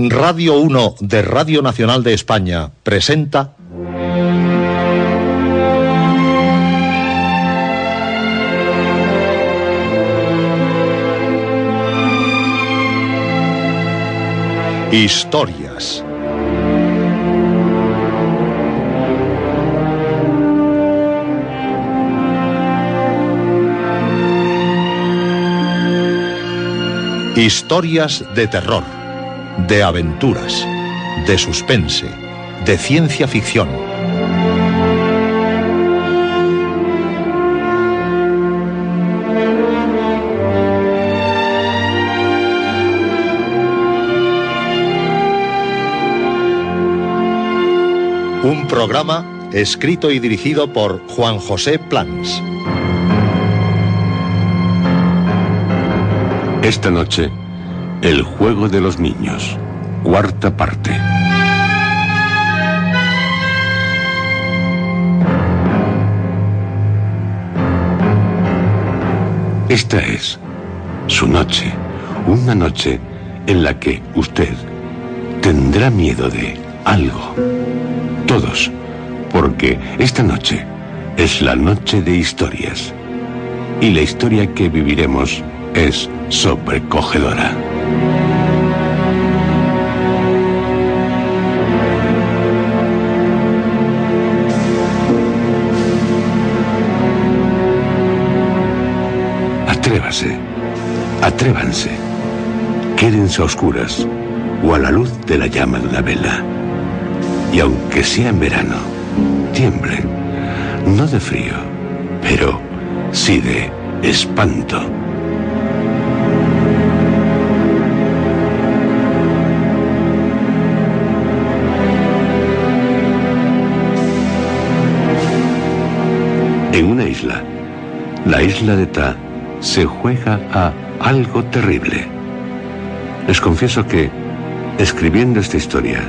Radio 1 de Radio Nacional de España presenta Historias. Historias de terror, de aventuras, de suspense, de ciencia ficción. Un programa escrito y dirigido por Juan José Plans. Esta noche, El juego de los niños, cuarta parte. Esta es su noche, una noche en la que usted tendrá miedo de algo. Todos, porque esta noche es la noche de historias. Y la historia que viviremos es sobrecogedora. Atrévase, atrévanse, quédense a oscuras o a la luz de la llama de una vela. Y aunque sea en verano, tiemblen, no de frío, pero sí de espanto. En una isla, la isla de Ta, se juega a algo terrible. Les confieso que, escribiendo esta historia,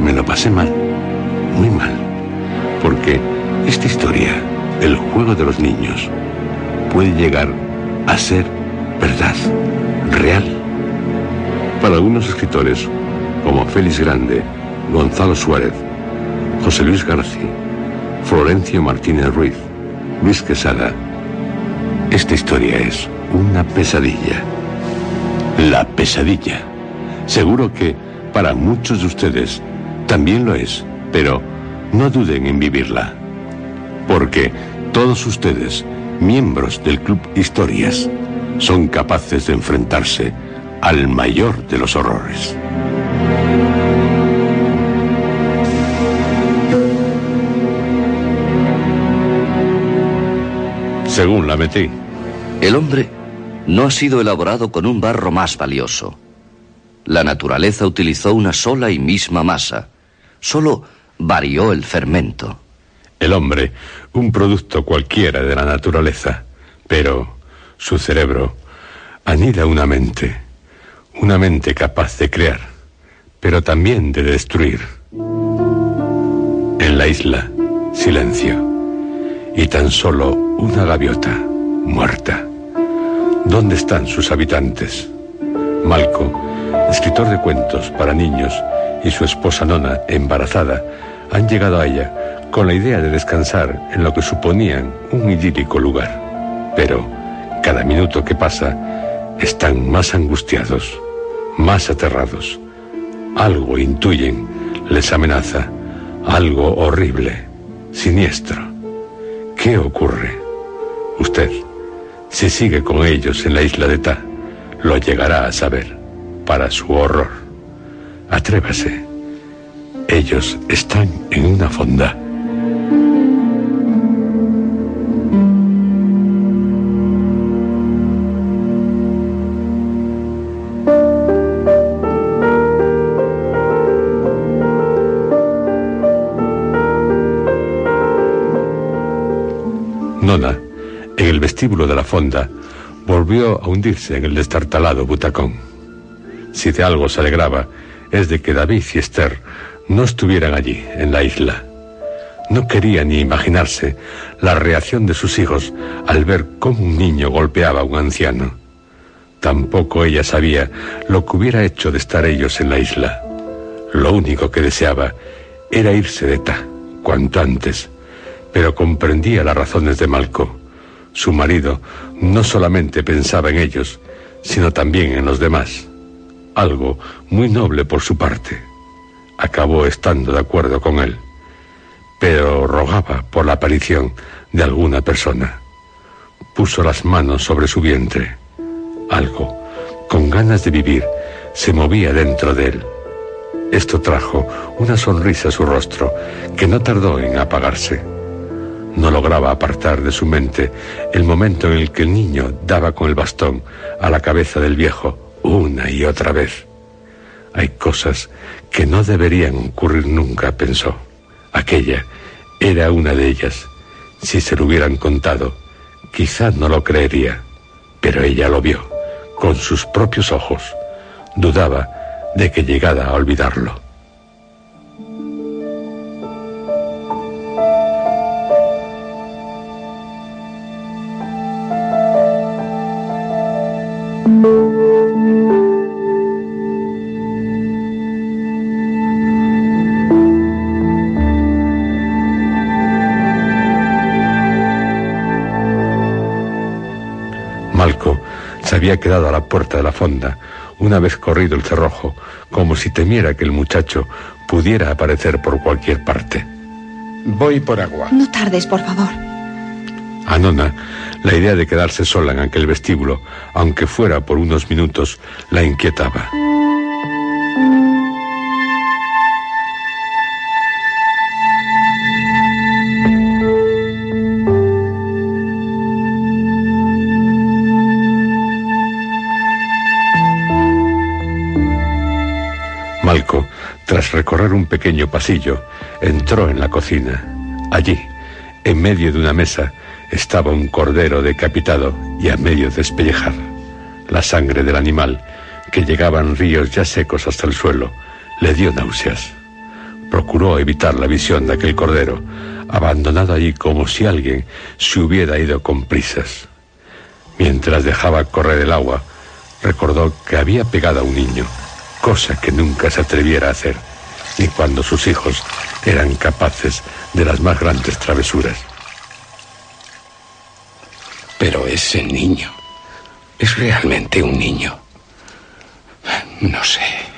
me lo pasé mal, muy mal, porque esta historia, el juego de los niños, puede llegar a ser verdad, real. Para algunos escritores, como Félix Grande, Gonzalo Suárez, José Luis García, Florencio Martínez Ruiz, Luis Quesada, esta historia es una pesadilla. La pesadilla. Seguro que para muchos de ustedes también lo es, pero no duden en vivirla. Porque todos ustedes, miembros del Club Historias, son capaces de enfrentarse al mayor de los horrores. Según la metí. El hombre no ha sido elaborado con un barro más valioso. La naturaleza utilizó una sola y misma masa. Solo varió el fermento. El hombre, un producto cualquiera de la naturaleza, pero su cerebro anida una mente, una mente capaz de crear, pero también de destruir. En la isla, silencio, y tan solo una gaviota muerta. ¿Dónde están sus habitantes? Malco, escritor de cuentos para niños, y su esposa Nona, embarazada, han llegado a ella con la idea de descansar en lo que suponían un idílico lugar. Pero cada minuto que pasa están más angustiados, más aterrados. Algo intuyen, les amenaza, algo horrible, siniestro. ¿Qué ocurre? Usted, si sigue con ellos en la isla de Ta, lo llegará a saber, para su horror. Atrévase. Ellos están en una fonda. Nona en el vestíbulo de la fonda volvió a hundirse en el destartalado butacón. Si de algo se alegraba, es de que David y Esther no estuvieran allí, en la isla. No quería ni imaginarse la reacción de sus hijos al ver cómo un niño golpeaba a un anciano. Tampoco ella sabía lo que hubiera hecho de estar ellos en la isla. Lo único que deseaba era irse de Ta, cuanto antes, pero comprendía las razones de Malco. Su marido no solamente pensaba en ellos, sino también en los demás. Algo muy noble por su parte. Acabó estando de acuerdo con él, pero rogaba por la aparición de alguna persona. Puso las manos sobre su vientre. Algo, con ganas de vivir, se movía dentro de él. Esto trajo una sonrisa a su rostro que no tardó en apagarse. No lograba apartar de su mente el momento en el que el niño daba con el bastón a la cabeza del viejo una y otra vez. Hay cosas que no deberían ocurrir nunca, pensó. Aquella era una de ellas. Si se lo hubieran contado, quizá no lo creería, pero ella lo vio, con sus propios ojos. Dudaba de que llegara a olvidarlo. Malco se había quedado a la puerta de la fonda una vez corrido el cerrojo, como si temiera que el muchacho pudiera aparecer por cualquier parte. Voy por agua. No tardes, por favor. A Nona, la idea de quedarse sola en aquel vestíbulo, aunque fuera por unos minutos, la inquietaba. Malco, tras recorrer un pequeño pasillo, entró en la cocina. Allí, en medio de una mesa, estaba un cordero decapitado y a medio despellejar. La sangre del animal, que llegaba en ríos ya secos hasta el suelo, le dio náuseas. Procuró evitar la visión de aquel cordero, abandonado allí como si alguien se hubiera ido con prisas. Mientras dejaba correr el agua, recordó que había pegado a un niño, cosa que nunca se atreviera a hacer, ni cuando sus hijos eran capaces de las más grandes travesuras. Pero ese niño es realmente un niño. No sé.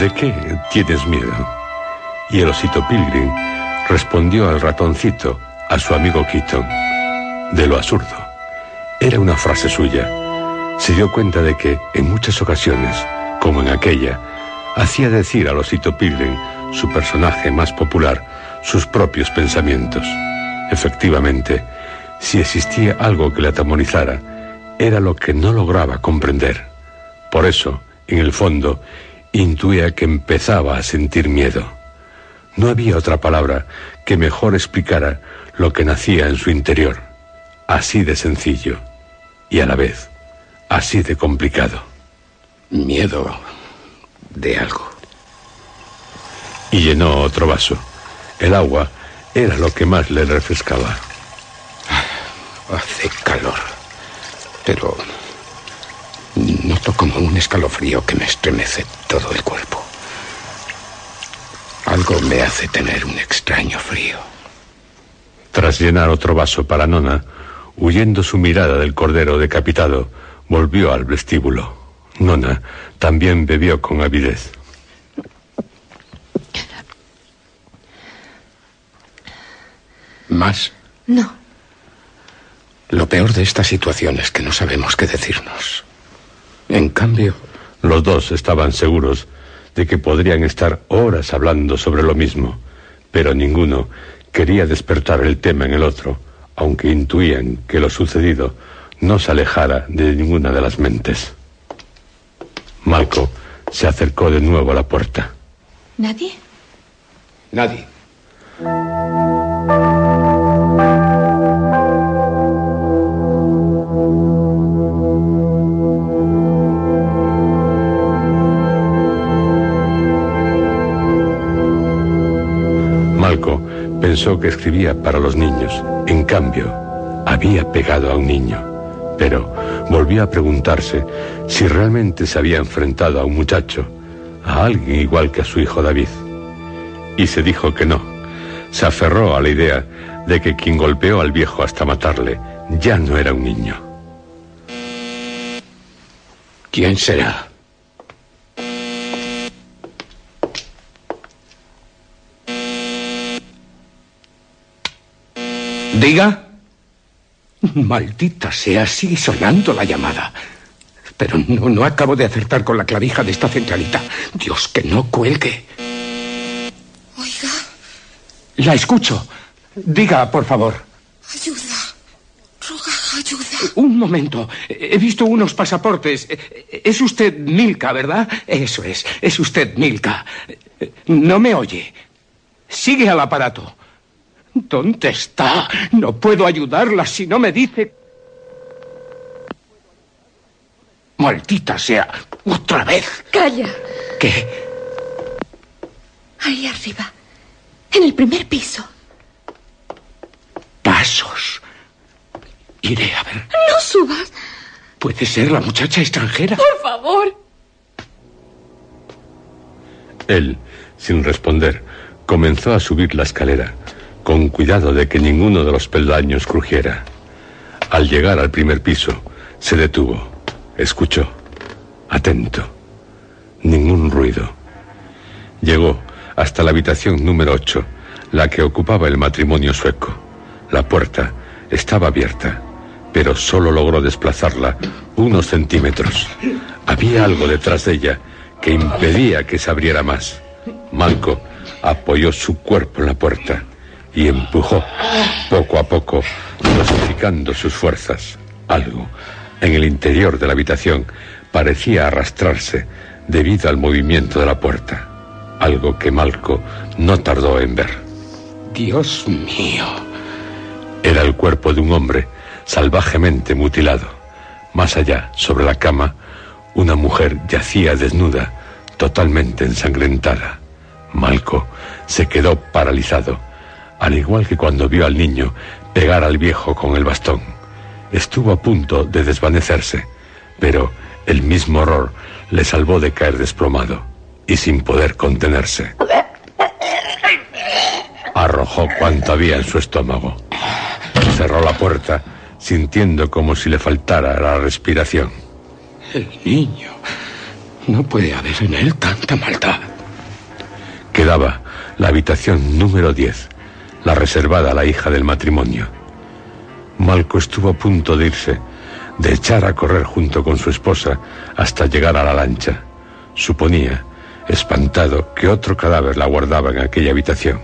¿De qué tienes miedo? Y el osito Pilgrim respondió al ratoncito, a su amigo Keaton, de lo absurdo. Era una frase suya. Se dio cuenta de que, en muchas ocasiones, como en aquella, hacía decir al osito Pilgrim, su personaje más popular, sus propios pensamientos. Efectivamente, si existía algo que le atemorizara, era lo que no lograba comprender. Por eso, en el fondo, intuía que empezaba a sentir miedo. No había otra palabra que mejor explicara lo que nacía en su interior, así de sencillo y a la vez así de complicado. Miedo de algo. Y llenó otro vaso. El agua era lo que más le refrescaba. Hace calor, pero noto como un escalofrío que me estremece todo el cuerpo. Algo me hace tener un extraño frío. Tras llenar otro vaso para Nona, huyendo su mirada del cordero decapitado, volvió al vestíbulo. Nona también bebió con avidez. ¿Más? No. Lo peor de esta situación es que no sabemos qué decirnos. En cambio, Los dos estaban seguros de que podrían estar horas hablando sobre lo mismo, pero ninguno quería despertar el tema en el otro, aunque intuían que lo sucedido no se alejara de ninguna de las mentes. Malco se acercó de nuevo a la puerta. ¿Nadie? Nadie. Pensó que escribía para los niños. En cambio, había pegado a un niño. Pero volvió a preguntarse si realmente se había enfrentado a un muchacho, a alguien igual que a su hijo David. Y se dijo que no. Se aferró a la idea de que quien golpeó al viejo hasta matarle ya no era un niño. ¿Quién será? Diga. Maldita sea, sigue sonando la llamada. Pero no, no acabo de acertar con la clavija de esta centralita. Dios, que no cuelgue. Oiga, La escucho. Diga, por favor. ayuda. Roga ayuda. Un momento. He visto unos pasaportes. Es usted Milka, ¿verdad? Eso es. Es usted Milka. No me oye. Sigue al aparato. ¿Dónde está? No puedo ayudarla si no me dice. Maldita sea. Otra vez. Calla. ¿Qué? Ahí arriba. En el primer piso. Pasos. Iré a ver. No subas. ¿Puede ser la muchacha extranjera? Por favor. Él, sin responder, comenzó a subir la escalera, con cuidado de que ninguno de los peldaños crujiera. Al llegar al primer piso, se detuvo, escuchó, atento. Ningún ruido. Llegó hasta la habitación número 8, la que ocupaba el matrimonio sueco. La puerta estaba abierta, pero solo logró desplazarla unos centímetros. Había algo detrás de ella que impedía que se abriera más. Malco apoyó su cuerpo en la puerta y empujó poco a poco, dosificando sus fuerzas. Algo en el interior de la habitación parecía arrastrarse debido al movimiento de la puerta. Algo que Malco no tardó en ver. Dios mío. Era el cuerpo de un hombre salvajemente mutilado. Más allá, sobre la cama, una mujer yacía desnuda, totalmente ensangrentada. Malco se quedó paralizado, al igual que cuando vio al niño pegar al viejo con el bastón. Estuvo a punto de desvanecerse, pero el mismo horror le salvó de caer desplomado y sin poder contenerse. Arrojó cuanto había en su estómago. Cerró la puerta, sintiendo como si le faltara la respiración. El niño. No puede haber en él tanta maldad. Quedaba la habitación número 10, la reservada a la hija del matrimonio. Malco estuvo a punto de irse, de echar a correr junto con su esposa hasta llegar a la lancha. Suponía, espantado, que otro cadáver la guardaba en aquella habitación,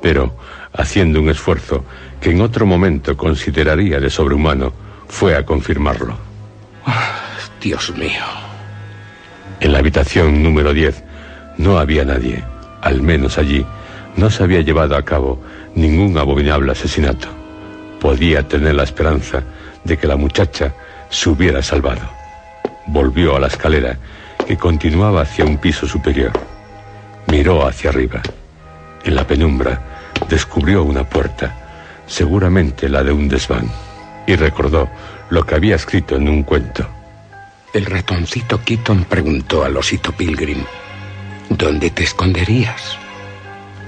pero, haciendo un esfuerzo que en otro momento consideraría de sobrehumano, fue a confirmarlo. Dios mío. En la habitación número 10 no había nadie, al menos allí no se había llevado a cabo ningún abominable asesinato. Podía tener la esperanza de que la muchacha se hubiera salvado. Volvió a la escalera que continuaba hacia un piso superior. Miró hacia arriba. En la penumbra descubrió una puerta, seguramente la de un desván, y recordó lo que había escrito en un cuento. El ratoncito Keaton preguntó al osito Pilgrim, ¿dónde te esconderías?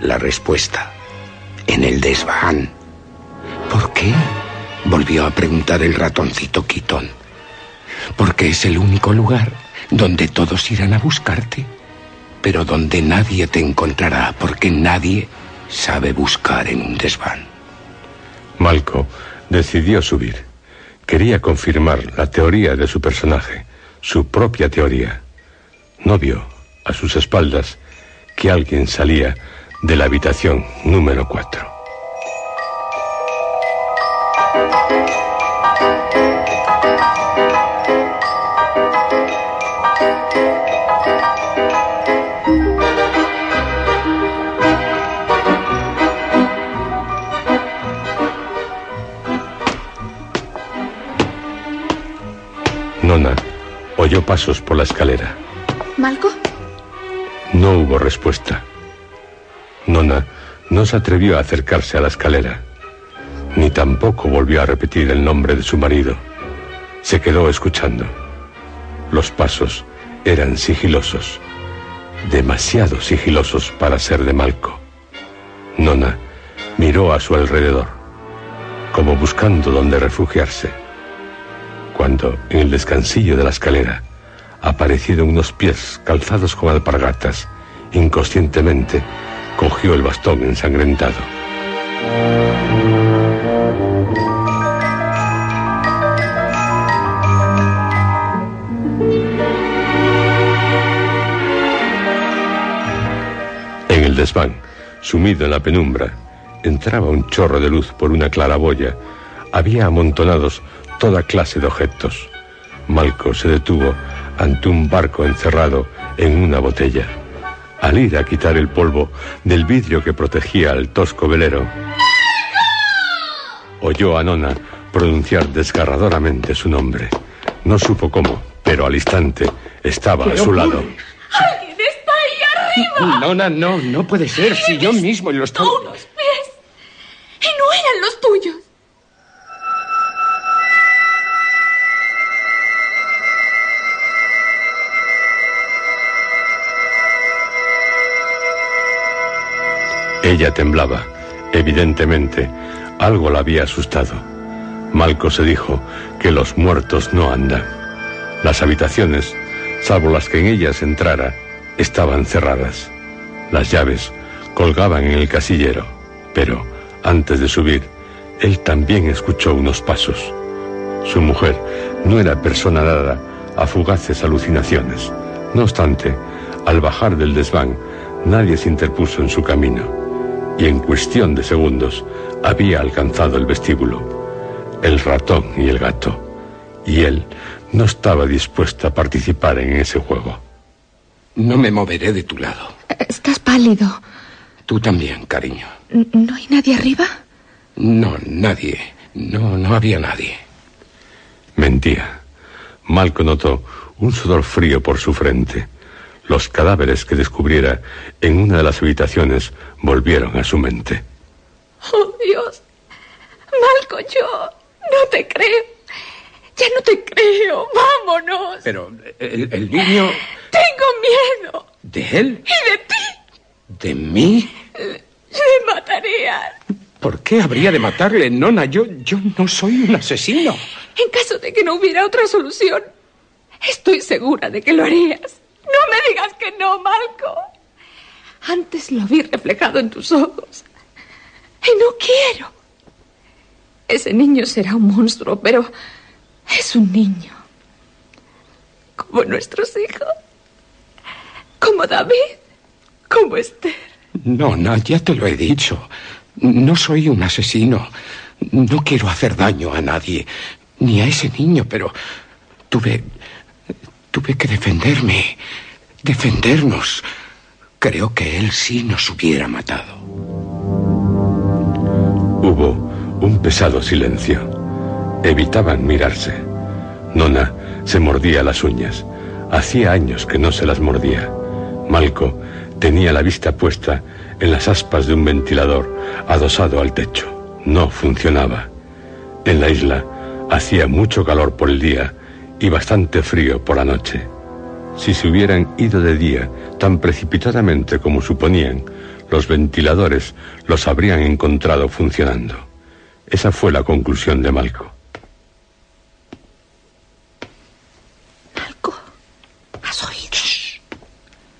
La respuesta, en el desván. ¿Por qué? Volvió a preguntar el ratoncito Keaton. Porque es el único lugar donde todos irán a buscarte, pero donde nadie te encontrará, porque nadie sabe buscar en un desván. Malco decidió subir. Quería confirmar la teoría de su personaje, su propia teoría. No vio a sus espaldas que alguien salía de la habitación número 4. Nona oyó pasos por la escalera. ¿Malco? No hubo respuesta. Nona no se atrevió a acercarse a la escalera, ni tampoco volvió a repetir el nombre de su marido. Se quedó escuchando. Los pasos eran sigilosos, demasiado sigilosos para ser de Malco. Nona miró a su alrededor, como buscando dónde refugiarse, cuando en el descansillo de la escalera aparecieron unos pies calzados con alpargatas, inconscientemente cogió el bastón ensangrentado. En el desván, sumido en la penumbra, entraba un chorro de luz por una claraboya. Había amontonados toda clase de objetos. Malco se detuvo ante un barco encerrado en una botella. Al ir a quitar el polvo del vidrio que protegía al tosco velero, oyó a Nona pronunciar desgarradoramente su nombre. No supo cómo, pero al instante estaba a su lado. ¡Alguien está ahí arriba! Nona, no, no puede ser. Si yo mismo lo estoy. Unos Ella temblaba. Evidentemente, algo la había asustado. Malco se dijo que los muertos no andan. Las habitaciones, salvo las que en ellas entrara, estaban cerradas. Las llaves colgaban en el casillero, pero antes de subir, él también escuchó unos pasos. Su mujer no era persona dada a fugaces alucinaciones. No obstante, al bajar del desván, nadie se interpuso en su camino y en cuestión de segundos había alcanzado el vestíbulo. El ratón y el gato. Y él no estaba dispuesto a participar en ese juego. No me moveré de tu lado. Estás pálido. Tú también, cariño. ¿No hay nadie arriba? No, nadie. No, no había nadie. Mentía. Malco notó un sudor frío por su frente. Los cadáveres que descubriera en una de las habitaciones volvieron a su mente. Oh, Dios. Malco, yo no te creo. Ya no te creo. Vámonos. Pero el, el niño... Tengo miedo. ¿De él? Y de ti. ¿De mí? Le matarían. ¿Por qué habría de matarle, Nona? Yo, yo no soy un asesino. En caso de que no hubiera otra solución, estoy segura de que lo harías. No me digas que no, Malco. Antes lo vi reflejado en tus ojos. Y no quiero. Ese niño será un monstruo, pero es un niño. Como nuestros hijos. Como David. Como Esther. Nona, ya te lo he dicho. No soy un asesino. No quiero hacer daño a nadie. Ni a ese niño, pero tuve... Tuve que defenderme. Defendernos. Creo que él sí nos hubiera matado. Hubo un pesado silencio. Evitaban mirarse. Nona se mordía las uñas. Hacía años que no se las mordía. Malco tenía la vista puesta en las aspas de un ventilador adosado al techo. No funcionaba. En la isla hacía mucho calor por el día y bastante frío por la noche. Si se hubieran ido de día tan precipitadamente como suponían, los ventiladores los habrían encontrado funcionando. Esa fue la conclusión de Malco. Malco, ¿has oído?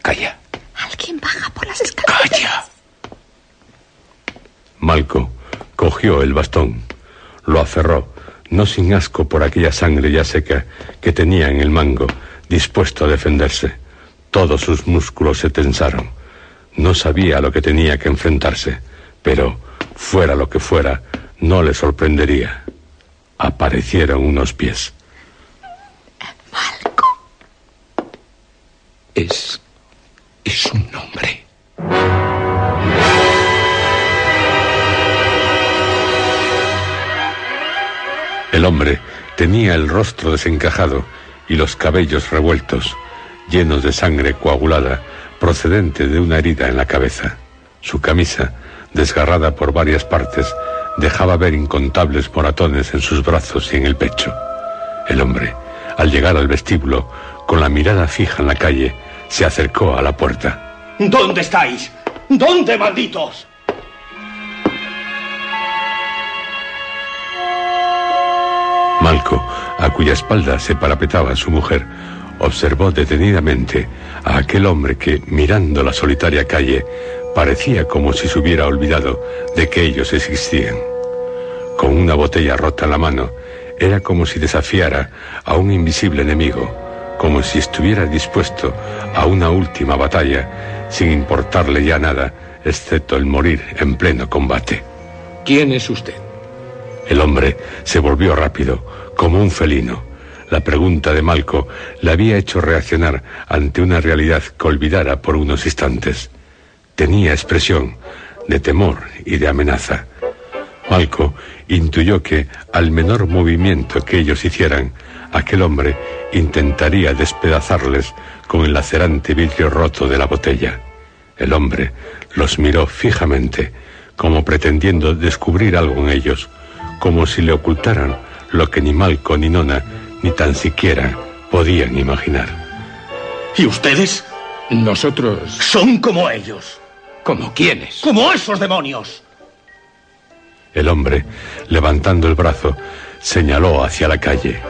Calla. Alguien baja por las escaleras. Calla. Malco cogió el bastón, lo aferró, no sin asco por aquella sangre ya seca que tenía en el mango, dispuesto a defenderse. Todos sus músculos se tensaron. No sabía a lo que tenía que enfrentarse, pero, fuera lo que fuera, no le sorprendería. Aparecieron unos pies. Malco. Es. es un hombre. El hombre tenía el rostro desencajado y los cabellos revueltos, llenos de sangre coagulada procedente de una herida en la cabeza. Su camisa, desgarrada por varias partes, dejaba ver incontables moratones en sus brazos y en el pecho. El hombre, al llegar al vestíbulo, con la mirada fija en la calle, se acercó a la puerta. ¿Dónde estáis? ¿Dónde, malditos? Malco, a cuya espalda se parapetaba su mujer, observó detenidamente a aquel hombre que, mirando la solitaria calle, parecía como si se hubiera olvidado de que ellos existían. Con una botella rota en la mano, era como si desafiara a un invisible enemigo, como si estuviera dispuesto a una última batalla, sin importarle ya nada, excepto el morir en pleno combate. ¿Quién es usted? El hombre se volvió rápido, como un felino. La pregunta de Malco le había hecho reaccionar ante una realidad que olvidara por unos instantes. Tenía expresión de temor y de amenaza. Malco intuyó que, al menor movimiento que ellos hicieran, aquel hombre intentaría despedazarles con el lacerante vidrio roto de la botella. El hombre los miró fijamente, como pretendiendo descubrir algo en ellos, como si le ocultaran lo que ni Malco ni Nona ni tan siquiera podían imaginar. ¿Y ustedes? Nosotros... Son como ellos. ¿Como quiénes? Como esos demonios. El hombre, levantando el brazo, señaló hacia la calle.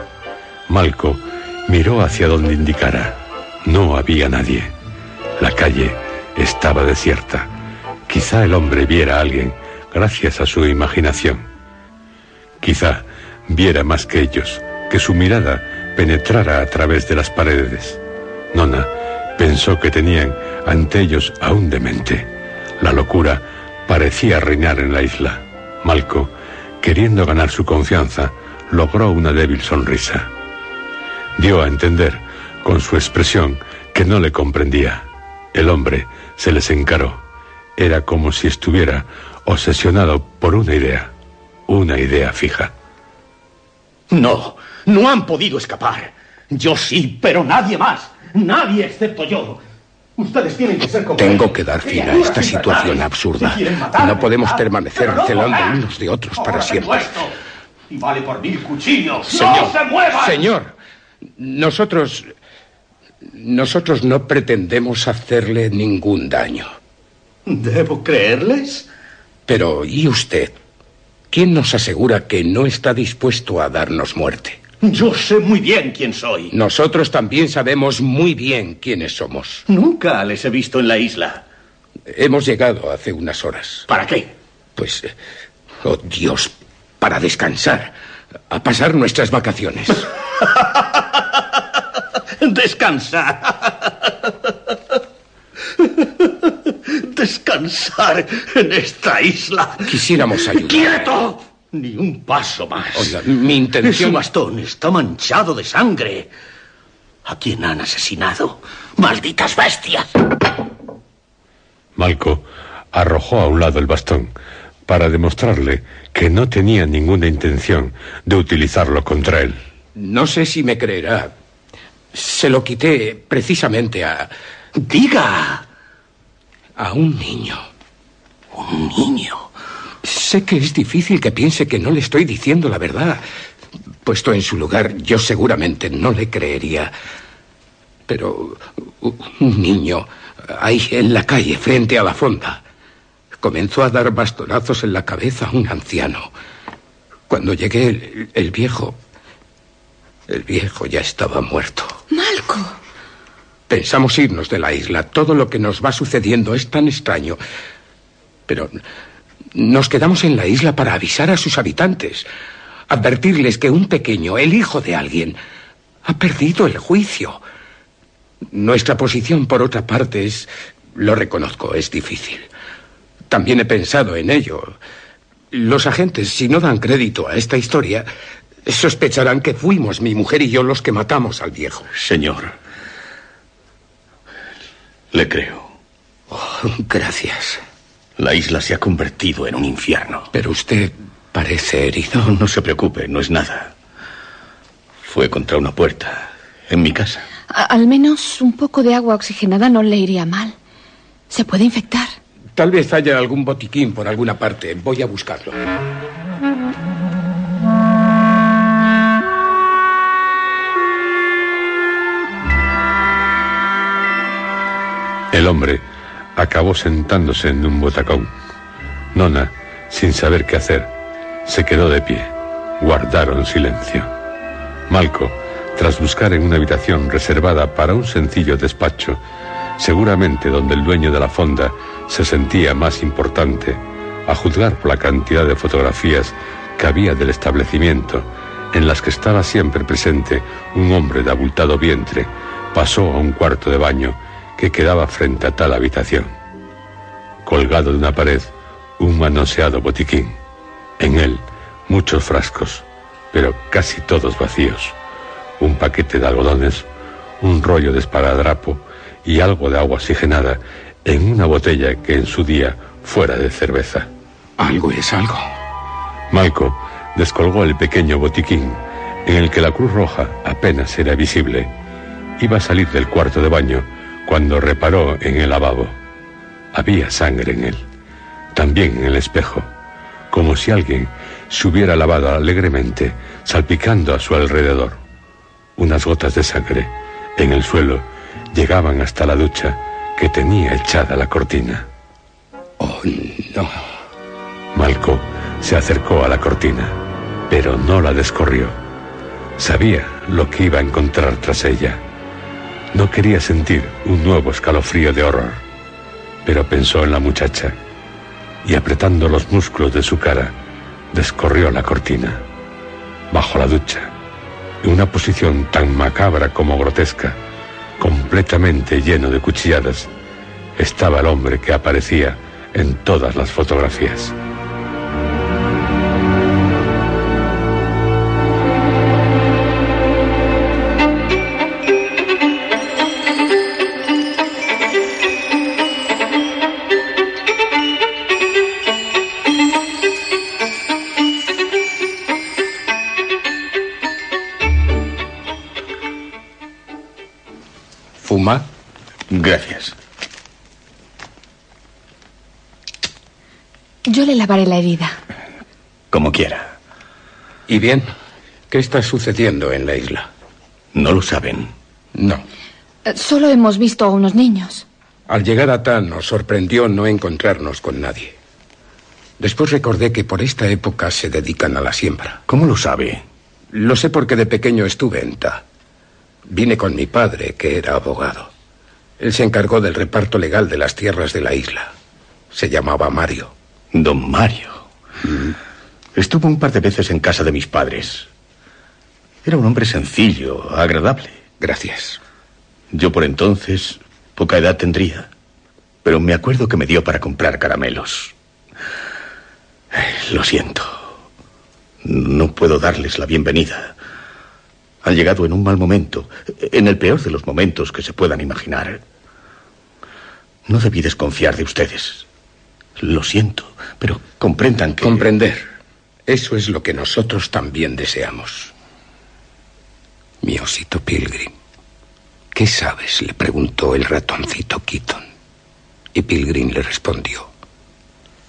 Malco miró hacia donde indicara. No había nadie. La calle estaba desierta. Quizá el hombre viera a alguien gracias a su imaginación. Quizá viera más que ellos, que su mirada penetrara a través de las paredes. Nona pensó que tenían ante ellos a un demente. La locura parecía reinar en la isla. Malco, queriendo ganar su confianza, logró una débil sonrisa. Dio a entender, con su expresión, que no le comprendía. El hombre se les encaró. Era como si estuviera obsesionado por una idea una idea fija. No, no han podido escapar. Yo sí, pero nadie más. Nadie excepto yo. Ustedes tienen que ser como Tengo que dar fin a esta situación absurda. No podemos permanecer celando unos de otros para siempre. Y vale por mil cuchillos. Señor, ¡No se muevan! Señor, nosotros. Nosotros no pretendemos hacerle ningún daño. ¿Debo creerles? Pero, ¿y usted? ¿Quién nos asegura que no está dispuesto a darnos muerte? Yo sé muy bien quién soy. Nosotros también sabemos muy bien quiénes somos. Nunca les he visto en la isla. Hemos llegado hace unas horas. ¿Para qué? Pues, oh Dios, para descansar, a pasar nuestras vacaciones. Descansar. Descansar en esta isla. Quisiéramos ayudar. ¡Quieto! Ni un paso más. Oiga, mi intención... Su bastón está manchado de sangre. ¿A quién han asesinado? ¡Malditas bestias! Malco arrojó a un lado el bastón para demostrarle que no tenía ninguna intención de utilizarlo contra él. No sé si me creerá. Se lo quité precisamente a... Diga. A un niño. Un niño. Sé que es difícil que piense que no le estoy diciendo la verdad. Puesto en su lugar, yo seguramente no le creería. Pero un niño, ahí en la calle, frente a la fonda, comenzó a dar bastonazos en la cabeza a un anciano. Cuando llegué, el, el viejo... El viejo ya estaba muerto. Malco. Pensamos irnos de la isla. Todo lo que nos va sucediendo es tan extraño. Pero nos quedamos en la isla para avisar a sus habitantes. Advertirles que un pequeño, el hijo de alguien, ha perdido el juicio. Nuestra posición, por otra parte, es, lo reconozco, es difícil. También he pensado en ello. Los agentes, si no dan crédito a esta historia, sospecharán que fuimos mi mujer y yo los que matamos al viejo. Señor, le creo. Oh, gracias. La isla se ha convertido en un infierno. Pero usted parece herido. No, no se preocupe, no es nada. Fue contra una puerta, en mi casa. al menos un poco de agua oxigenada no le iría mal. Se puede infectar. Tal vez haya algún botiquín por alguna parte. Voy a buscarlo. El hombre acabó sentándose en un botacón. Nona, sin saber qué hacer, se quedó de pie. Guardaron silencio. Malco, tras buscar en una habitación reservada para un sencillo despacho, seguramente donde el dueño de la fonda se sentía más importante, a juzgar por la cantidad de fotografías que había del establecimiento, en las que estaba siempre presente un hombre de abultado vientre, pasó a un cuarto de baño que quedaba frente a tal habitación. Colgado de una pared, un manoseado botiquín. En él, muchos frascos, pero casi todos vacíos. Un paquete de algodones, un rollo de esparadrapo y algo de agua oxigenada en una botella que en su día fuera de cerveza. Algo es algo. Malco descolgó el pequeño botiquín en el que la cruz roja apenas era visible. Iba a salir del cuarto de baño cuando reparó en el lavabo. Había sangre en él, también en el espejo, como si alguien se hubiera lavado alegremente, salpicando a su alrededor. Unas gotas de sangre en el suelo llegaban hasta la ducha que tenía echada la cortina. Oh, no. Malco se acercó a la cortina, pero no la descorrió. Sabía lo que iba a encontrar tras ella. No quería sentir un nuevo escalofrío de horror, pero pensó en la muchacha y apretando los músculos de su cara, descorrió la cortina. Bajo la ducha, en una posición tan macabra como grotesca, completamente lleno de cuchilladas, estaba el hombre que aparecía en todas las fotografías. Gracias. Yo le lavaré la herida. Como quiera. ¿Y bien? ¿Qué está sucediendo en la isla? ¿No lo saben? No. Eh, Solo hemos visto a unos niños. Al llegar a Tan nos sorprendió no encontrarnos con nadie. Después recordé que por esta época se dedican a la siembra. ¿Cómo lo sabe? Lo sé porque de pequeño estuve en Ta. Vine con mi padre, que era abogado. Él se encargó del reparto legal de las tierras de la isla. Se llamaba Mario. Don Mario. Estuvo un par de veces en casa de mis padres. Era un hombre sencillo, agradable. Gracias. Yo por entonces poca edad tendría, pero me acuerdo que me dio para comprar caramelos. Lo siento. No puedo darles la bienvenida. Han llegado en un mal momento, en el peor de los momentos que se puedan imaginar. No debí desconfiar de ustedes. Lo siento, pero comprendan que... Comprender. Eso es lo que nosotros también deseamos. Mi osito Pilgrim. ¿Qué sabes? le preguntó el ratoncito Keaton. Y Pilgrim le respondió.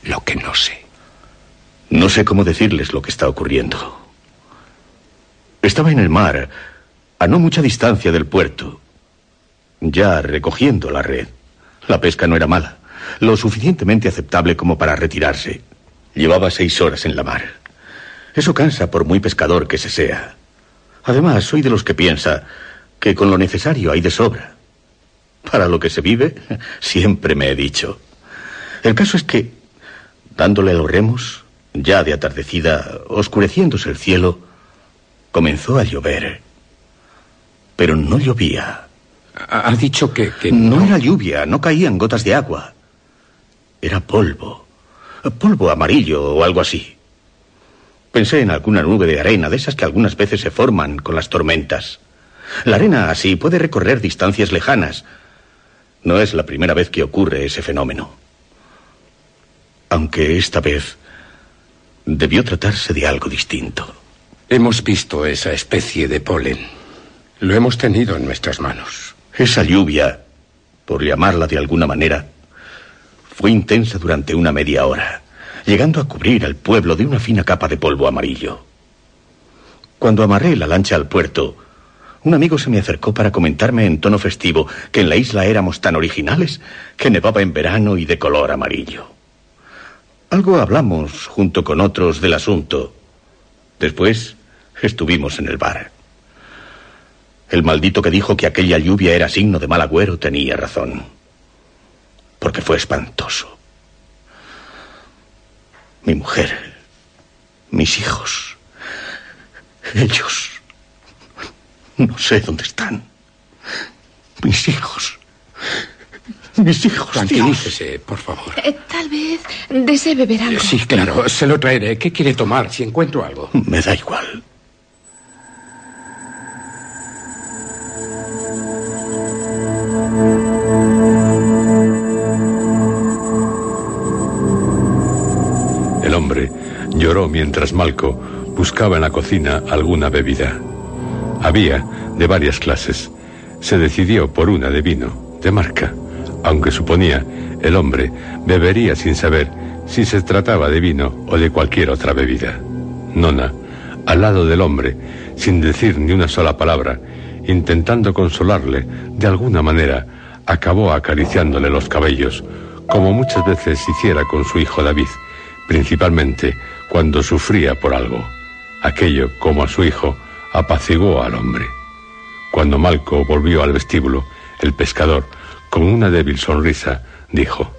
Lo que no sé. No sé cómo decirles lo que está ocurriendo. Estaba en el mar, a no mucha distancia del puerto, ya recogiendo la red. La pesca no era mala, lo suficientemente aceptable como para retirarse. Llevaba seis horas en la mar. Eso cansa por muy pescador que se sea. Además, soy de los que piensa que con lo necesario hay de sobra. Para lo que se vive, siempre me he dicho. El caso es que, dándole los remos, ya de atardecida, oscureciéndose el cielo, comenzó a llover. Pero no llovía, Ha dicho que, no era lluvia, no caían gotas de agua. Era polvo. Polvo amarillo o algo así. Pensé en alguna nube de arena, de esas que algunas veces se forman con las tormentas. La arena así puede recorrer distancias lejanas. No es la primera vez que ocurre ese fenómeno. Aunque esta vez debió tratarse de algo distinto. Hemos visto esa especie de polen. Lo hemos tenido en nuestras manos. Esa lluvia, por llamarla de alguna manera, fue intensa durante una media hora, llegando a cubrir al pueblo de una fina capa de polvo amarillo. Cuando amarré la lancha al puerto, un amigo se me acercó para comentarme en tono festivo que en la isla éramos tan originales que nevaba en verano y de color amarillo. Algo hablamos junto con otros del asunto. Después estuvimos en el bar. El maldito que dijo que aquella lluvia era signo de mal agüero tenía razón. Porque fue espantoso. Mi mujer, mis hijos, ellos no sé dónde están. Mis hijos. Mis hijos. Tranquilícese, por favor. Eh, tal vez desee beber algo. Sí, claro, se lo traeré. ¿Qué quiere tomar si encuentro algo? Me da igual. El hombre lloró mientras Malco buscaba en la cocina alguna bebida. Había de varias clases. Se decidió por una de vino, de marca, aunque suponía el hombre bebería sin saber si se trataba de vino o de cualquier otra bebida. Nona, al lado del hombre, sin decir ni una sola palabra, intentando consolarle de alguna manera, acabó acariciándole los cabellos, como muchas veces hiciera con su hijo David, principalmente cuando sufría por algo. Aquello, como a su hijo, apaciguó al hombre. Cuando Malco volvió al vestíbulo, el pescador, con una débil sonrisa, dijo,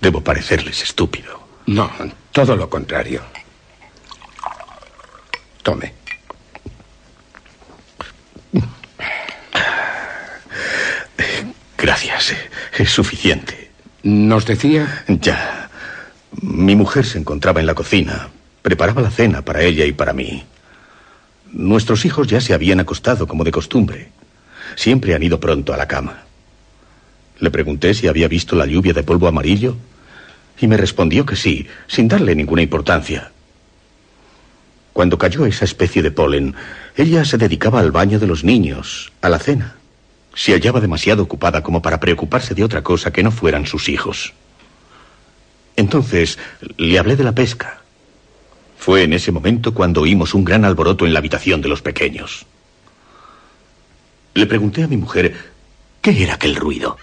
Debo parecerles estúpido. No, todo lo contrario. Tome. Gracias, es suficiente. ¿Nos decía? Ya. Mi mujer se encontraba en la cocina. Preparaba la cena para ella y para mí. Nuestros hijos ya se habían acostado como de costumbre. Siempre han ido pronto a la cama. Le pregunté si había visto la lluvia de polvo amarillo y me respondió que sí, sin darle ninguna importancia. Cuando cayó esa especie de polen, ella se dedicaba al baño de los niños, a la cena. Se hallaba demasiado ocupada como para preocuparse de otra cosa que no fueran sus hijos. Entonces le hablé de la pesca. Fue en ese momento cuando oímos un gran alboroto en la habitación de los pequeños. Le pregunté a mi mujer qué era aquel ruido.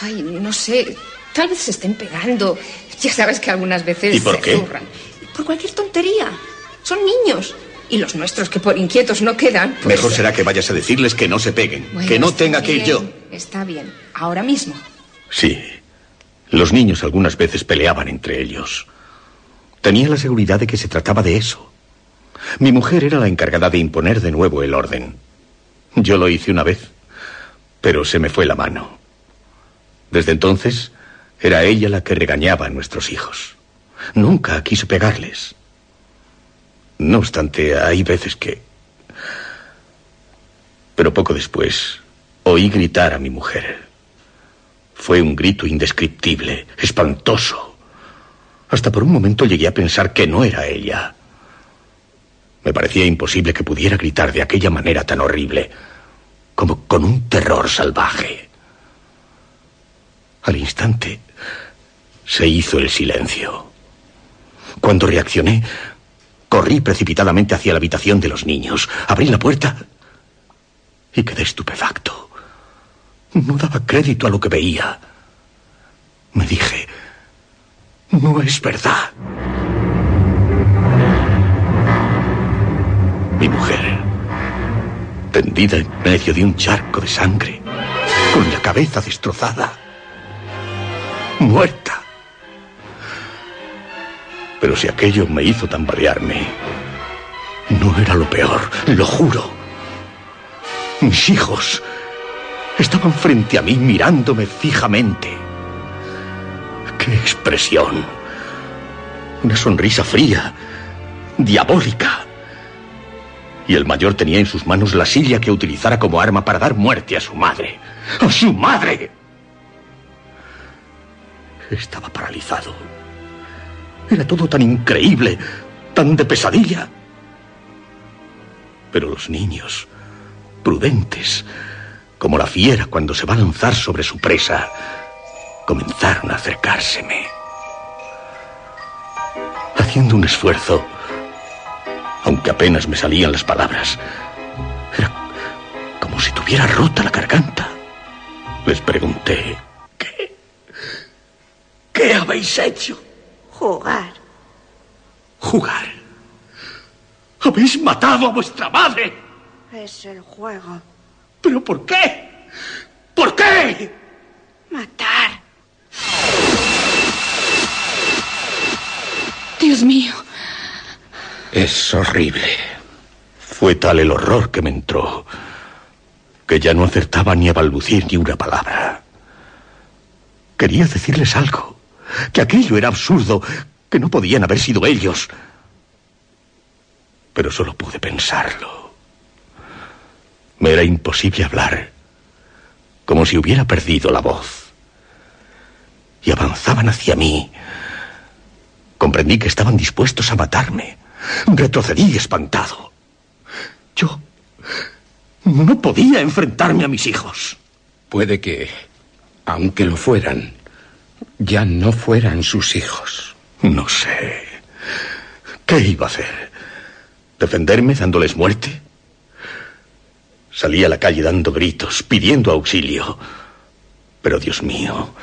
Ay, no sé. Tal vez se estén pegando. Ya sabes que algunas veces ¿Y por se qué? zurran. Por cualquier tontería. Son niños. Y los nuestros que por inquietos no quedan. pues- Mejor será que vayas a decirles que no se peguen, Bueno, que no tenga que ir yo. Está bien. Ahora mismo. Sí. Los niños algunas veces peleaban entre ellos. Tenía la seguridad de que se trataba de eso. Mi mujer era la encargada de imponer de nuevo el orden. Yo lo hice una vez, pero se me fue la mano. Desde entonces, era ella la que regañaba a nuestros hijos. Nunca quiso pegarles. No obstante, hay veces que... Pero poco después, oí gritar a mi mujer. Fue un grito indescriptible, espantoso. Hasta por un momento llegué a pensar que no era ella. Me parecía imposible que pudiera gritar de aquella manera tan horrible, como con un terror salvaje. Al instante se hizo el silencio. Cuando reaccioné, corrí precipitadamente hacia la habitación de los niños, abrí la puerta y quedé estupefacto. No daba crédito a lo que veía. Me dije, no es verdad. Mi mujer, tendida en medio de un charco de sangre, con la cabeza destrozada, muerta. Pero si aquello me hizo tambalearme, no era lo peor, lo juro. Mis hijos estaban frente a mí mirándome fijamente. ¡Qué expresión! Una sonrisa fría, diabólica. Y el mayor tenía en sus manos la silla que utilizara como arma para dar muerte a su madre. ¡A su madre! Estaba paralizado. Era todo tan increíble, tan de pesadilla. Pero los niños, prudentes, como la fiera cuando se va a lanzar sobre su presa, comenzaron a acercárseme. Haciendo un esfuerzo, aunque apenas me salían las palabras, era como si tuviera rota la garganta. Les pregunté, ¿qué? ¿Qué habéis hecho? Jugar. Jugar. Habéis matado a vuestra madre. Es el juego. ¿Pero por qué? ¿Por qué? Matar. Dios mío. Es horrible. Fue tal el horror que me entró que ya no acertaba ni a balbucir ni una palabra. Quería decirles algo, que aquello era absurdo, que no podían haber sido ellos. Pero solo pude pensarlo. Me era imposible hablar, como si hubiera perdido la voz. Y avanzaban hacia mí. Comprendí que estaban dispuestos a matarme. Retrocedí espantado. Yo no podía enfrentarme a mis hijos. Puede que, aunque lo fueran, ya no fueran sus hijos. No sé. ¿Qué iba a hacer? ¿Defenderme dándoles muerte? Salí a la calle dando gritos, pidiendo auxilio. Pero Dios mío,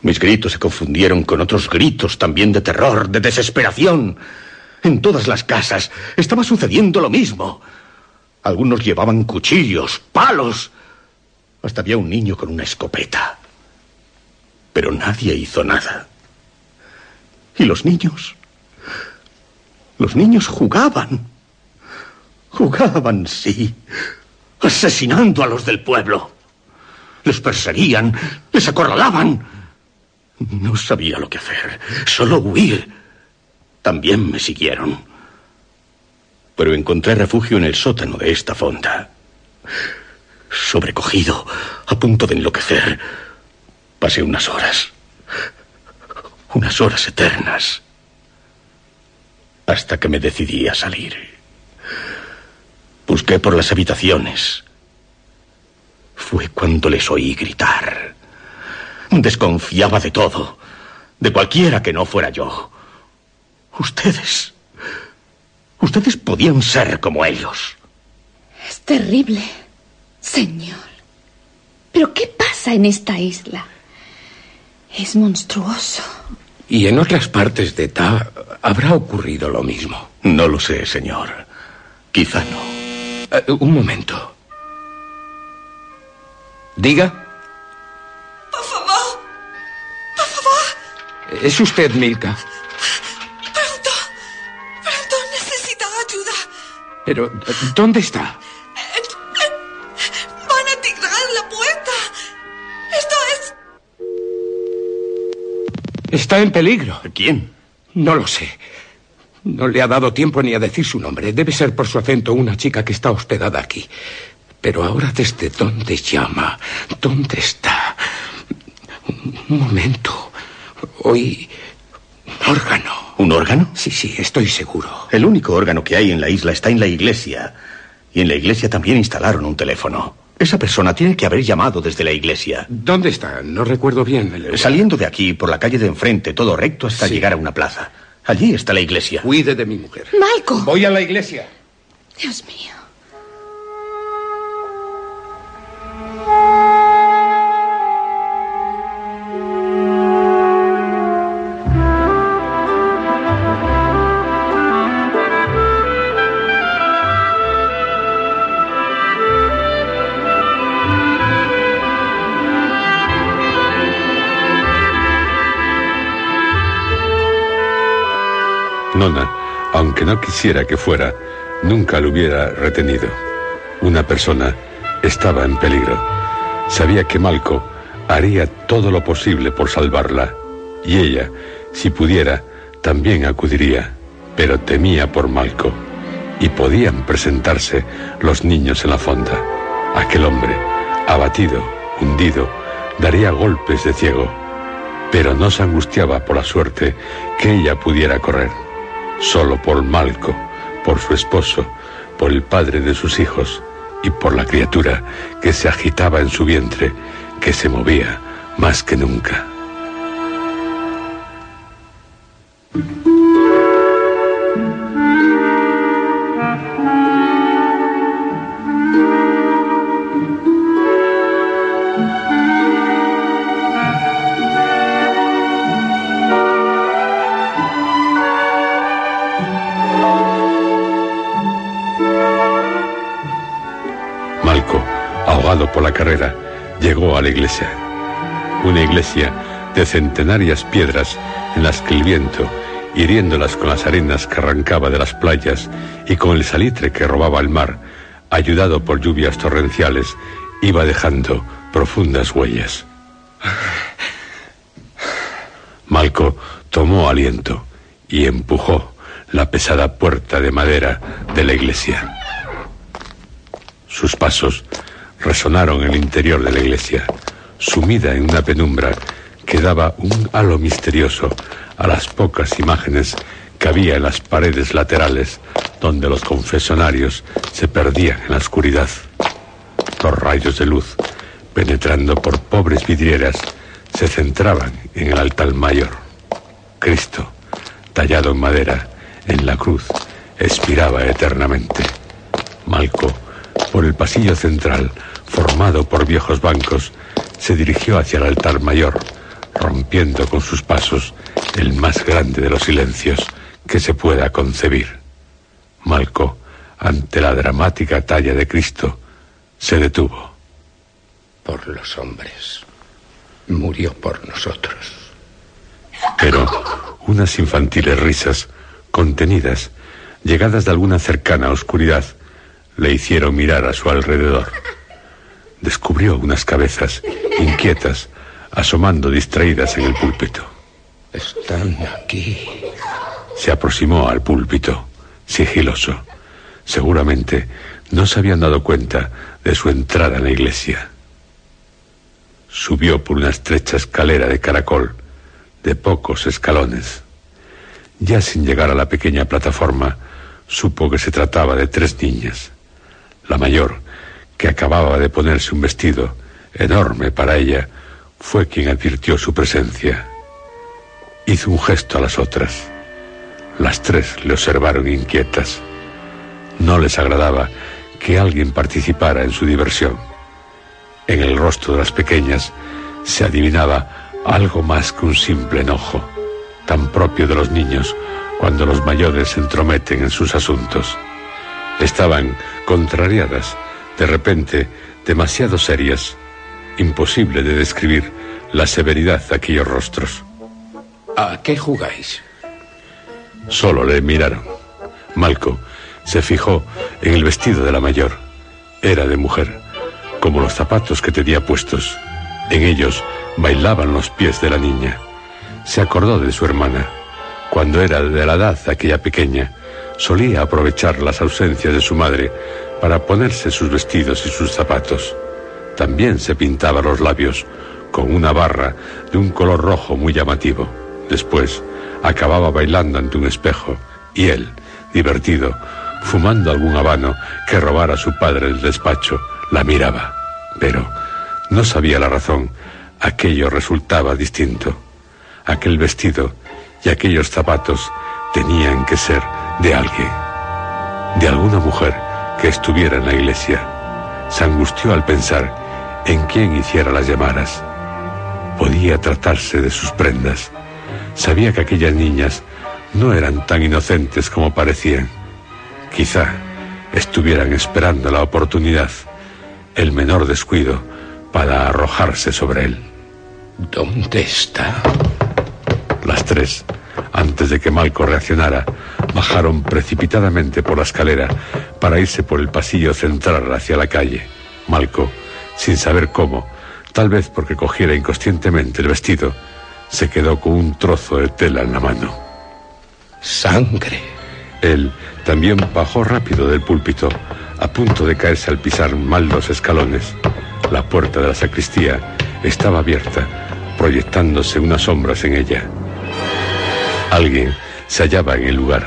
mis gritos se confundieron con otros gritos también de terror, de desesperación. En todas las casas estaba sucediendo lo mismo. Algunos llevaban cuchillos, palos. Hasta había un niño con una escopeta. Pero nadie hizo nada. ¿Y los niños? Los niños jugaban. Jugaban, sí. Asesinando a los del pueblo. Les perseguían, les acorralaban. No sabía lo que hacer, solo huir. También me siguieron pero encontré refugio en el sótano de esta fonda. Sobrecogido, a punto de enloquecer, pasé unas horas, unas horas eternas, hasta que me decidí a salir. Busqué por las habitaciones. Fue cuando les oí gritar. Desconfiaba de todo, de cualquiera que no fuera yo. Ustedes Ustedes podían ser como ellos. Es terrible, señor. Pero ¿qué pasa en esta isla? Es monstruoso. Y en otras partes de Ta habrá ocurrido lo mismo. No lo sé, señor. Quizá no. Uh, un momento. Diga. Por favor. Por favor. ¿Es usted Milka? Pero, ¿dónde está? Van a tirar la puerta. Esto es... Está en peligro. ¿Quién? No lo sé. No le ha dado tiempo ni a decir su nombre. Debe ser por su acento una chica que está hospedada aquí. Pero ahora, ¿desde dónde llama? ¿Dónde está? Un momento. Hoy órgano. ¿Un órgano? Sí, sí, estoy seguro. El único órgano que hay en la isla está en la iglesia. Y en la iglesia también instalaron un teléfono. Esa persona tiene que haber llamado desde la iglesia. ¿Dónde está? No recuerdo bien. Saliendo de aquí, por la calle de enfrente, todo recto hasta llegar a una plaza. Allí está la iglesia. Cuide de mi mujer. Malcolm. Voy a la iglesia. Dios mío. Quisiera que fuera, nunca lo hubiera retenido. Una persona estaba en peligro. Sabía que Malco haría todo lo posible por salvarla y ella, si pudiera, también acudiría, pero temía por Malco y podían presentarse los niños en la fonda. Aquel hombre, abatido, hundido, daría golpes de ciego, pero no se angustiaba por la suerte que ella pudiera correr, solo por Malco, por su esposo, por el padre de sus hijos y por la criatura que se agitaba en su vientre, que se movía más que nunca. Por la carrera, llegó a la iglesia. Una iglesia de centenarias piedras en las que el viento, hiriéndolas con las arenas que arrancaba de las playas y con el salitre que robaba el mar, ayudado por lluvias torrenciales, iba dejando profundas huellas. Malco tomó aliento y empujó la pesada puerta de madera de la iglesia. Sus pasos resonaron en el interior de la iglesia, sumida en una penumbra que daba un halo misterioso a las pocas imágenes que había en las paredes laterales donde los confesionarios se perdían en la oscuridad. Los rayos de luz, penetrando por pobres vidrieras, se centraban en el altar mayor. Cristo, tallado en madera, en la cruz, expiraba eternamente. Malco, por el pasillo central, formado por viejos bancos, se dirigió hacia el altar mayor, rompiendo con sus pasos el más grande de los silencios que se pueda concebir. Malco, ante la dramática talla de Cristo, se detuvo. Por los hombres. Murió por nosotros. Pero unas infantiles risas, contenidas, llegadas de alguna cercana oscuridad, le hicieron mirar a su alrededor descubrió unas cabezas inquietas asomando distraídas en el púlpito. Están aquí. Se aproximó al púlpito, sigiloso. Seguramente no se habían dado cuenta de su entrada en la iglesia. Subió por una estrecha escalera de caracol, de pocos escalones. Ya sin llegar a la pequeña plataforma, supo que se trataba de tres niñas. La mayor, que acababa de ponerse un vestido enorme para ella, fue quien advirtió su presencia. Hizo un gesto a las otras. Las tres le observaron inquietas. No les agradaba que alguien participara en su diversión. En el rostro de las pequeñas se adivinaba algo más que un simple enojo, tan propio de los niños cuando los mayores se entrometen en sus asuntos. Estaban contrariadas de repente demasiado serias, imposible de describir la severidad de aquellos rostros. ¿A qué jugáis? Solo le miraron. Malco se fijó en el vestido de la mayor. Era de mujer, como los zapatos que tenía puestos. En ellos bailaban los pies de la niña. Se acordó de su hermana. Cuando era de la edad aquella pequeña, solía aprovechar las ausencias de su madre para ponerse sus vestidos y sus zapatos. También se pintaba los labios con una barra de un color rojo muy llamativo. Después acababa bailando ante un espejo y él, divertido, fumando algún habano que robara a su padre el despacho, la miraba. Pero no sabía la razón. Aquello resultaba distinto. Aquel vestido y aquellos zapatos tenían que ser de alguien, de alguna mujer que estuviera en la iglesia. Se angustió al pensar en quién hiciera las llamadas. Podía tratarse de sus prendas. Sabía que aquellas niñas no eran tan inocentes como parecían. Quizá estuvieran esperando la oportunidad, el menor descuido, para arrojarse sobre él. ¿Dónde está? Las tres antes de que Malco reaccionara, bajaron precipitadamente por la escalera para irse por el pasillo central hacia la calle. Malco, sin saber cómo, tal vez porque cogiera inconscientemente el vestido, se quedó con un trozo de tela en la mano. Sangre. Él también bajó rápido del púlpito, a punto de caerse al pisar mal los escalones. La puerta de la sacristía estaba abierta, proyectándose unas sombras en ella. Alguien se hallaba en el lugar.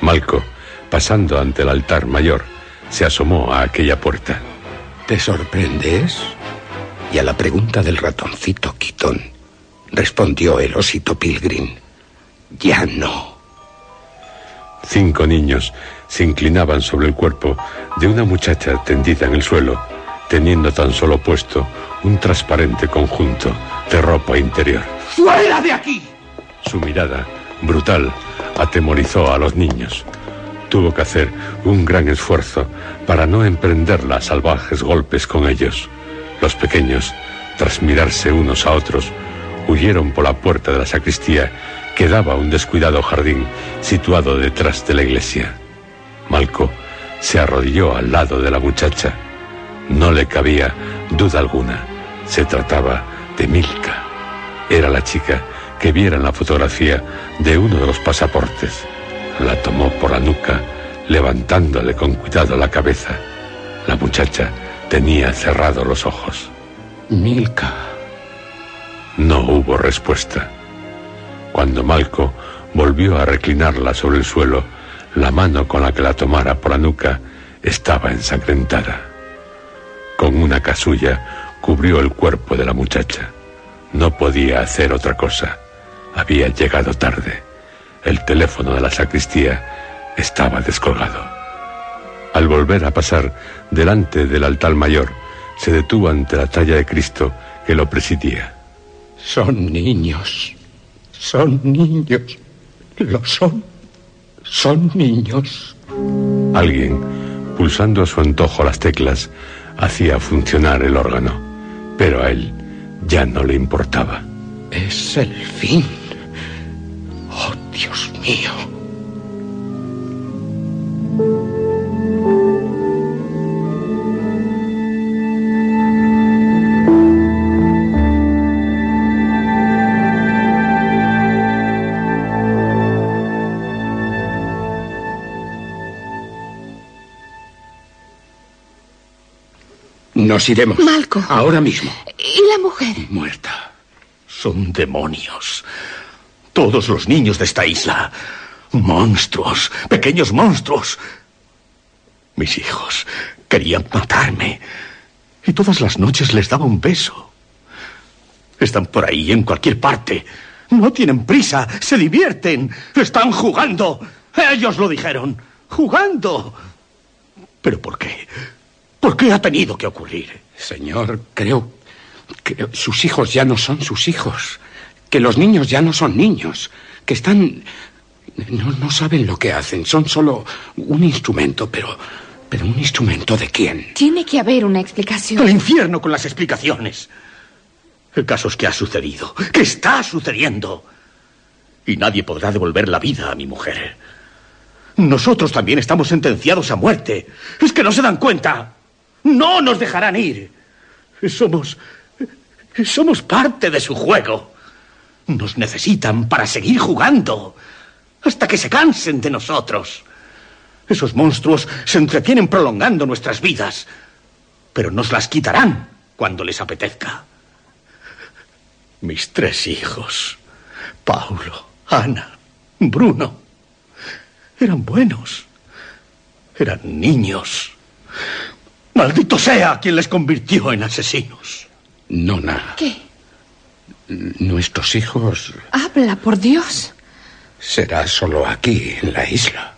Malco, pasando ante el altar mayor, se asomó a aquella puerta. ¿Te sorprendes? Y a la pregunta del ratoncito Quitón, respondió el osito Pilgrim. Ya no. Cinco niños se inclinaban sobre el cuerpo de una muchacha tendida en el suelo, teniendo tan solo puesto un transparente conjunto de ropa interior. ¡Fuera de aquí! Su mirada, brutal, atemorizó a los niños. Tuvo que hacer un gran esfuerzo para no emprender las salvajes golpes con ellos. Los pequeños, tras mirarse unos a otros, huyeron por la puerta de la sacristía que daba a un descuidado jardín situado detrás de la iglesia. Malco se arrodilló al lado de la muchacha. No le cabía duda alguna. Se trataba de Milka. Era la chica que viera en la fotografía de uno de los pasaportes. La tomó por la nuca, levantándole con cuidado la cabeza. La muchacha tenía cerrados los ojos. Milka. No hubo respuesta. Cuando Malco volvió a reclinarla sobre el suelo, la mano con la que la tomara por la nuca estaba ensangrentada. Con una casulla cubrió el cuerpo de la muchacha. No podía hacer otra cosa. Había llegado tarde. El teléfono de la sacristía estaba descolgado. Al volver a pasar delante del altar mayor, se detuvo ante la talla de Cristo que lo presidía. Son niños. Son niños. Lo son. Son niños. Alguien, pulsando a su antojo las teclas, hacía funcionar el órgano, pero a él ya no le importaba. Es el fin. Oh, Dios mío. Nos iremos. Malco. Ahora mismo. ¿Y la mujer? Muerta. Son demonios. Todos los niños de esta isla. Monstruos. Pequeños monstruos. Mis hijos querían matarme. Y todas las noches les daba un beso. Están por ahí, en cualquier parte. No tienen prisa, se divierten, están jugando. Ellos lo dijeron. Jugando. ¿Pero por qué? ¿Por qué ha tenido que ocurrir? Señor, creo que sus hijos ya no son sus hijos. Que los niños ya no son niños. Que están... No, no saben lo que hacen. Son solo un instrumento, pero... ¿Pero un instrumento de quién? Tiene que haber una explicación. Al infierno con las explicaciones. El caso es que ha sucedido, que está sucediendo. Y nadie podrá devolver la vida a mi mujer. Nosotros también estamos sentenciados a muerte. Es que no se dan cuenta. No nos dejarán ir. Somos... Somos parte de su juego. Nos necesitan para seguir jugando. Hasta que se cansen de nosotros. Esos monstruos se entretienen prolongando nuestras vidas. Pero nos las quitarán cuando les apetezca. Mis tres hijos, Paulo, Ana, Bruno, eran buenos. Eran niños. Maldito sea quien les convirtió en asesinos. Nona. ¿Qué? Nuestros hijos Habla, por Dios. será solo aquí, en la isla.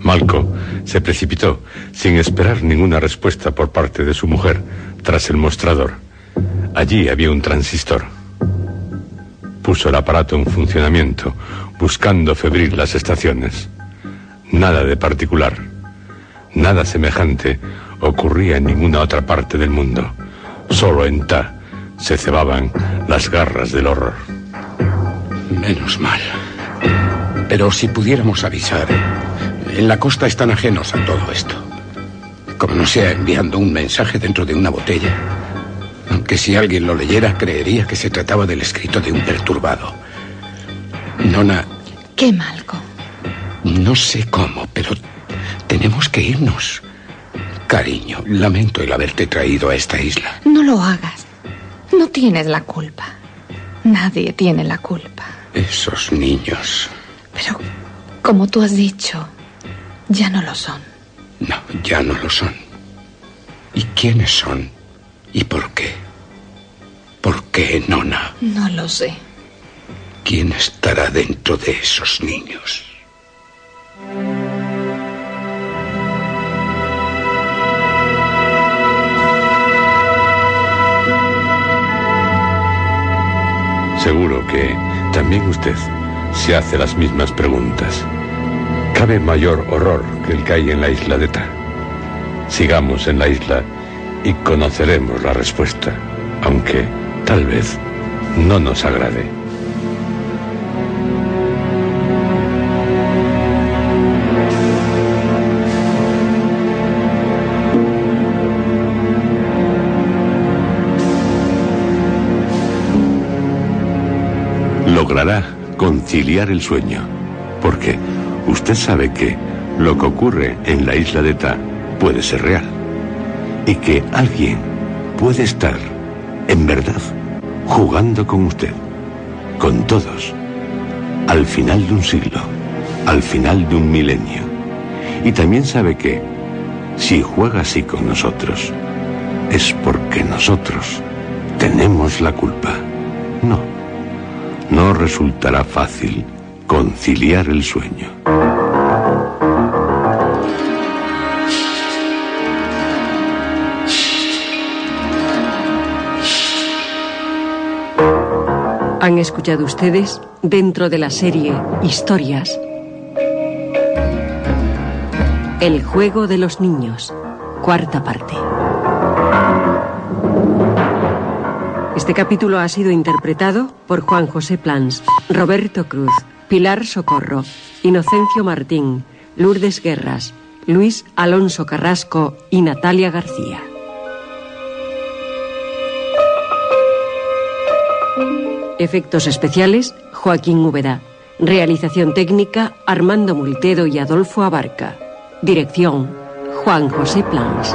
Malco se precipitó, sin esperar ninguna respuesta por parte de su mujer, tras el mostrador. Allí había un transistor. Puso el aparato en funcionamiento, buscando febril las estaciones. Nada de particular. Nada semejante ocurría en ninguna otra parte del mundo. Solo en Ta se cebaban las garras del horror. Menos mal. Pero si pudiéramos avisar, en la costa están ajenos a todo esto. Como no sea enviando un mensaje dentro de una botella. Aunque si alguien lo leyera, creería que se trataba del escrito de un perturbado. Nona. ¿Qué, Malco? No sé cómo, pero tenemos que irnos. Cariño, lamento el haberte traído a esta isla. No lo hagas. No tienes la culpa. Nadie tiene la culpa. Esos niños. Pero, como tú has dicho, ya no lo son. No, ya no lo son. ¿Y quiénes son? ¿Y por qué? ¿Por qué, Nona? No lo sé. ¿Quién estará dentro de esos niños? Seguro que también usted se hace las mismas preguntas. ¿Cabe mayor horror que el que hay en la isla de Ta? Sigamos en la isla y conoceremos la respuesta, aunque tal vez no nos agrade. Conciliar el sueño, porque usted sabe que lo que ocurre en la isla de Ta puede ser real. Y que alguien puede estar, en verdad, jugando con usted, con todos, al final de un siglo, al final de un milenio. Y también sabe que, si juega así con nosotros, es porque nosotros tenemos la culpa. No, no resultará fácil conciliar el sueño. Han escuchado ustedes, dentro de la serie Historias, El juego de los niños, cuarta parte. Este capítulo ha sido interpretado por Juan José Plans, Roberto Cruz, Pilar Socorro, Inocencio Martín, Lourdes Guerras, Luis Alonso Carrasco y Natalia García. Efectos especiales, Joaquín Úbeda. Realización técnica, Armando Multedo y Adolfo Abarca. Dirección, Juan José Plans.